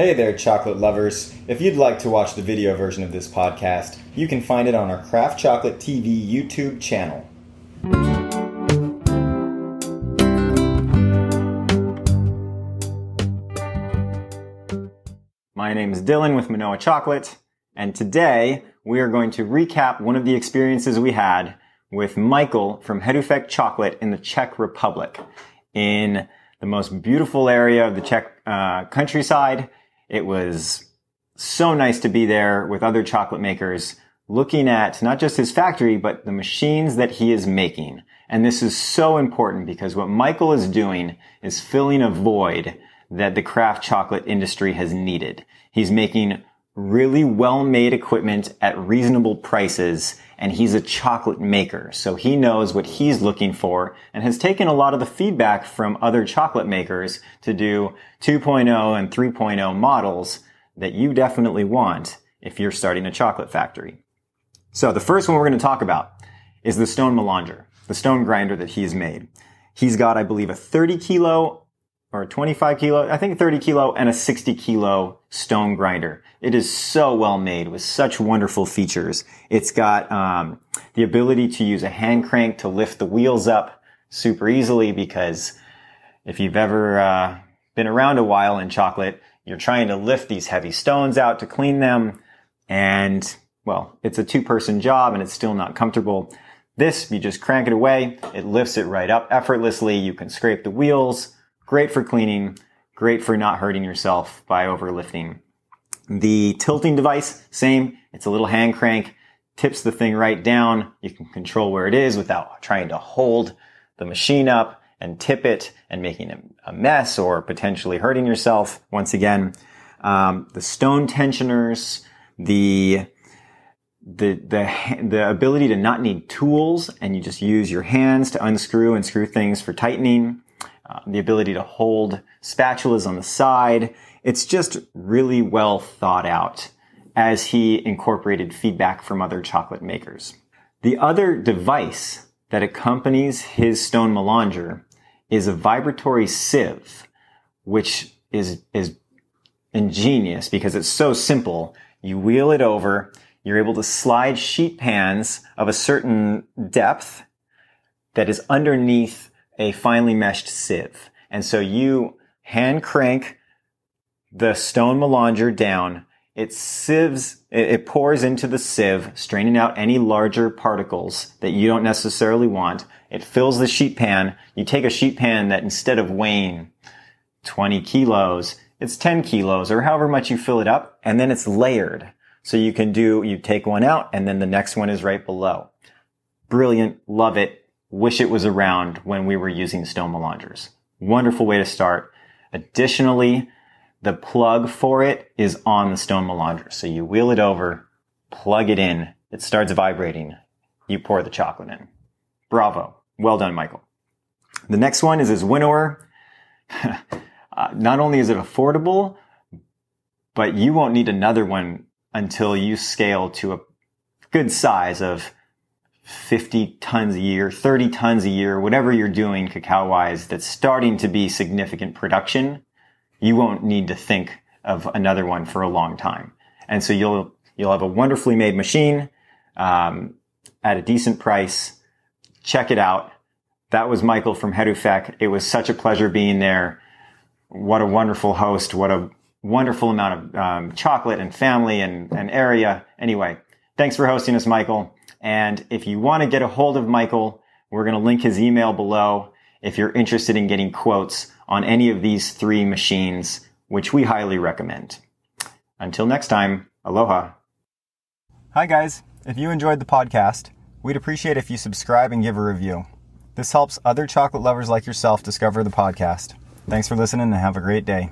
Hey there, chocolate lovers. If you'd like to watch the video version of this podcast, you can find it on our Craft Chocolate TV YouTube channel. My name is Dylan with Manoa Chocolate, and today we are going to recap one of the experiences we had with Michael from Herufek Chocolate in the Czech Republic in the most beautiful area of the Czech uh, countryside. It was so nice to be there with other chocolate makers looking at not just his factory, but the machines that he is making. And this is so important because what Michael is doing is filling a void that the craft chocolate industry has needed. He's making really well-made equipment at reasonable prices and he's a chocolate maker. So he knows what he's looking for and has taken a lot of the feedback from other chocolate makers to do 2.0 and 3.0 models that you definitely want if you're starting a chocolate factory. So the first one we're going to talk about is the stone melanger, the stone grinder that he's made. He's got, I believe, a 30 kilo or 25 kilo, I think 30 kilo and a 60 kilo stone grinder. It is so well made with such wonderful features. It's got um, the ability to use a hand crank to lift the wheels up super easily because if you've ever uh, been around a while in chocolate, you're trying to lift these heavy stones out to clean them and well, it's a two person job and it's still not comfortable. This, you just crank it away. It lifts it right up effortlessly. You can scrape the wheels Great for cleaning, great for not hurting yourself by overlifting. The tilting device, same. It's a little hand crank, tips the thing right down. You can control where it is without trying to hold the machine up and tip it and making a mess or potentially hurting yourself. Once again, um, the stone tensioners, the the the the ability to not need tools and you just use your hands to unscrew and screw things for tightening. Uh, the ability to hold spatulas on the side. It's just really well thought out as he incorporated feedback from other chocolate makers. The other device that accompanies his stone melanger is a vibratory sieve, which is, is ingenious because it's so simple. You wheel it over, you're able to slide sheet pans of a certain depth that is underneath a finely meshed sieve. And so you hand crank the stone melanger down. It sieves, it pours into the sieve, straining out any larger particles that you don't necessarily want. It fills the sheet pan. You take a sheet pan that instead of weighing 20 kilos, it's 10 kilos or however much you fill it up, and then it's layered. So you can do, you take one out and then the next one is right below. Brilliant. Love it wish it was around when we were using stone melangers. Wonderful way to start. Additionally, the plug for it is on the stone melanger. So you wheel it over, plug it in, it starts vibrating. You pour the chocolate in. Bravo. Well done, Michael. The next one is his winnower. uh, not only is it affordable, but you won't need another one until you scale to a good size of 50 tons a year, 30 tons a year, whatever you're doing cacao wise that's starting to be significant production, you won't need to think of another one for a long time. And so you'll, you'll have a wonderfully made machine, um, at a decent price. Check it out. That was Michael from Herufek. It was such a pleasure being there. What a wonderful host. What a wonderful amount of um, chocolate and family and, and area. Anyway, thanks for hosting us, Michael. And if you want to get a hold of Michael, we're going to link his email below if you're interested in getting quotes on any of these three machines, which we highly recommend. Until next time, aloha. Hi guys. If you enjoyed the podcast, we'd appreciate if you subscribe and give a review. This helps other chocolate lovers like yourself discover the podcast. Thanks for listening and have a great day.